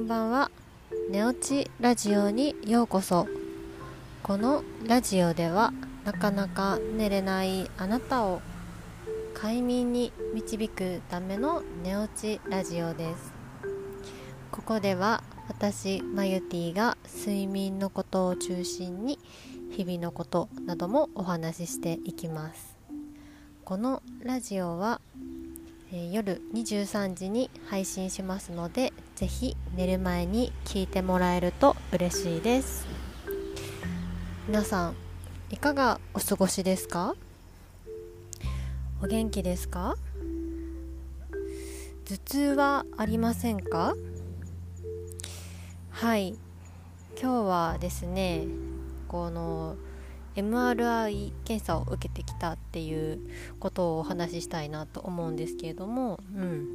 んばんは。寝落ちラジオにようこそ。このラジオではなかなか寝れないあなたを快眠に導くための寝落ちラジオです。ここでは私マユティが睡眠のことを中心に日々のことなどもお話ししていきます。このラジオはえ、夜23時に配信しますのでぜひ寝る前に聞いてもらえると嬉しいです。皆さんいかがお過ごしですか？お元気ですか？頭痛はありませんか？はい。今日はですねこの MRI 検査を受けてきたっていうことをお話ししたいなと思うんですけれども、うん、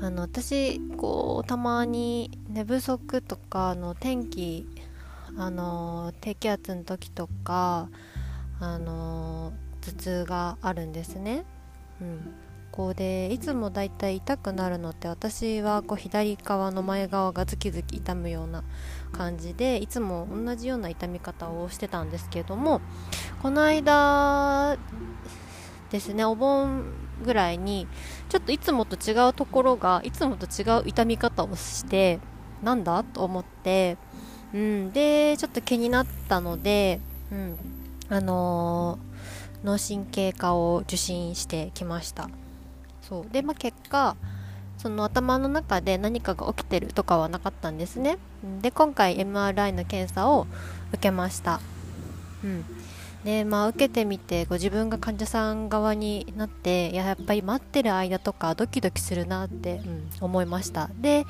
あの私こうたまに寝不足とかの天気あの低気圧の時とかあの頭痛があるんですね。うんこでいつもだいたい痛くなるのって私はこう左側の前側がズキズキ痛むような感じでいつも同じような痛み方をしてたんですけどもこの間ですねお盆ぐらいにちょっといつもと違うところがいつもと違う痛み方をしてなんだと思って、うん、でちょっと気になったので、うん、あのー、脳神経科を受診してきました。そう。で、まあ、結果その頭の中で何かが起きてるとかはなかったんですね。で今回 MRI の検査を受けました。うん。でまあ受けてみてご自分が患者さん側になっていややっぱり待ってる間とかドキドキするなって、うん、思いました。で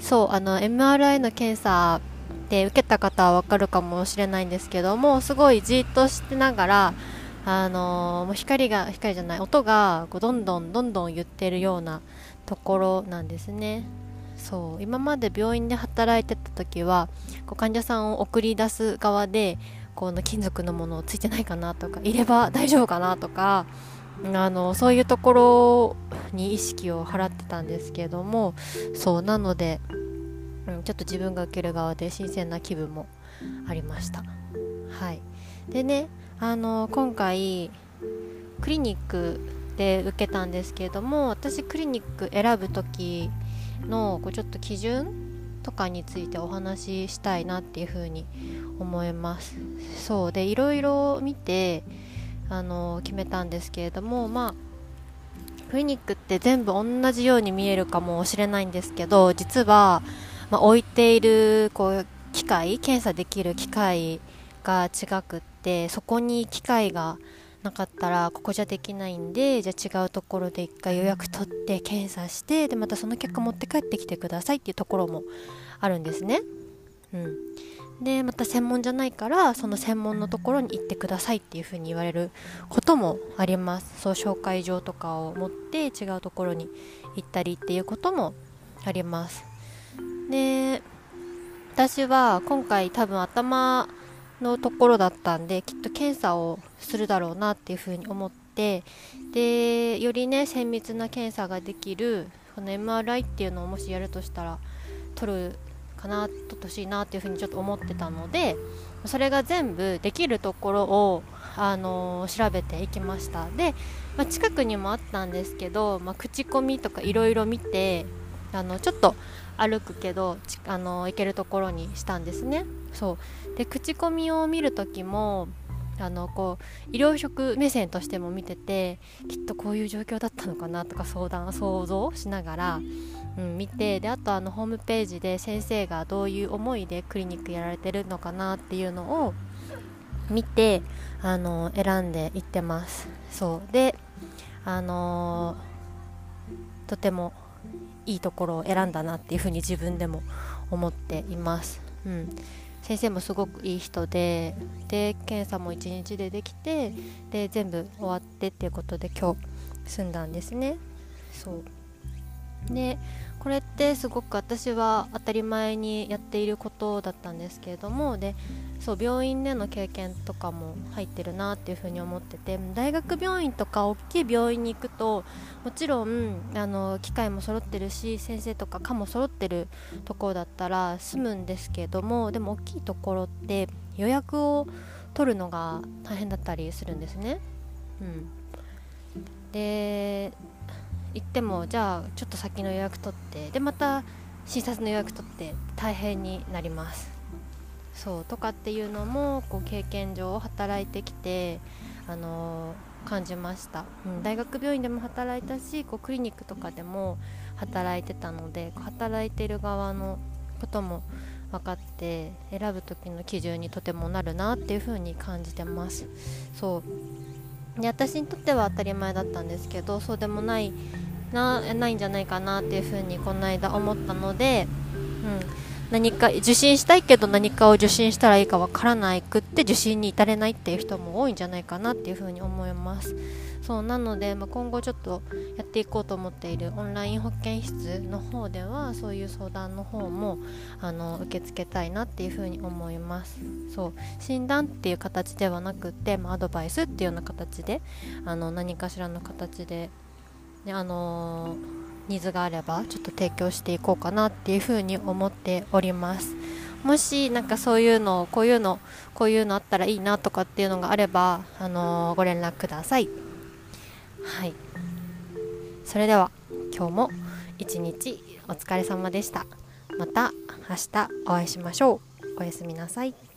そうあの MRI の検査で受けた方は分かるかもしれないんですけどもすごいじっとしてながらあのー、もう光が光じゃない音がこうどんどんどんどん言ってるようなところなんですね。そう今まで病院で働いてた時はこう患者さんを送り出す側でこの金属のものついてないかなとかいれば大丈夫かなとかあのそういうところに意識を払ってたんですけどもそうなので、うん、ちょっと自分が受ける側で新鮮な気分もありました。はい。でねあの今回クリニックで受けたんですけれども私クリニック選ぶ時のこうちょっと基準とかについてお話ししたいなっていうふうに思いますそうでいろいろ見てあの決めたんですけれどもまあクリニックって全部同じように見えるかもしれないんですけど実は、まあ、置いているこう機械検査できる機械が違くってそこに機械がなかったらここじゃできないんでじゃあ違うところで1回予約取って検査してでまたその結果持って帰ってきてくださいっていうところもあるんですね。うん、でまた専門じゃないからその専門のところに行ってくださいっていうふうに言われることもあります。そう紹介状とかを持って違うところに行ったりっていうこともあります。で私は今回多分頭のところだったんできっと検査をするだろうなっていうふうに思ってでよりね精密な検査ができるこの MRI っていうのをもしやるとしたら取るかなってほしいなっていうふうにちょっと思ってたのでそれが全部できるところを、あのー、調べていきました。で、まあ、近くにもあったんですけど、まあ、口コミとかいろいろ見てあのちょっと歩くけどあの行けるところにしたんですね。そう。で口コミを見る時もあのこう医療職目線としても見ててきっとこういう状況だったのかなとか相談想像しながら、うん、見てであとあのホームページで先生がどういう思いでクリニックやられてるのかなっていうのを見てあの選んでいってますそうであのー、とてもいいところを選んだなっていうふうに自分でも思っています。うん、先生もすごくいい人でで検査も1日でできてで全部終わってっていうことで今日済んだんですね。そうでこれってすごく私は当たり前にやっていることだったんですけれどもでそう病院での経験とかも入ってるなっていうふうに思ってて大学病院とか大きい病院に行くともちろんあの機械も揃ってるし先生とか科も揃ってるところだったら済むんですけれどもでも大きいところって予約を取るのが大変だったりするんですね。うん、で行ってもじゃあ先の予約取ってでまた診察の予約取って大変になります。そうとかっていうのもこう経験上働いてきてあのー、感じました、うん、大学病院でも働いたしこうクリニックとかでも働いてたので働いてる側のことも分かって選ぶ時の基準にとてもなるなっていう風に感じてます。そう。で私にとっては当たり前だったんですけどそうでもないなないんじゃないかなっていうふうにこの間思ったので、うん、何か受診したいけど何かを受診したらいいかわからないくって受診に至れないっていう人も多いんじゃないかなっていうふうに思います。そうなので、まあ、今後ちょっとやっていこうと思っているオンライン保健室の方ではそういう相談の方もあの受け付けたいなっていうふうに思います。そう診断っていう形ではなくて、まあ、アドバイスっていうような形であの何かしらの形でね、あの、ニーズがあればちょっと提供していこうかなっていうふうに思っております。もしなんかそういうのこういうのこういうのあったらいいなとかっていうのがあれば、あの、ご連絡ください。はい。それでは今日も一日お疲れ様でした。また明日お会いしましょう。おやすみなさい。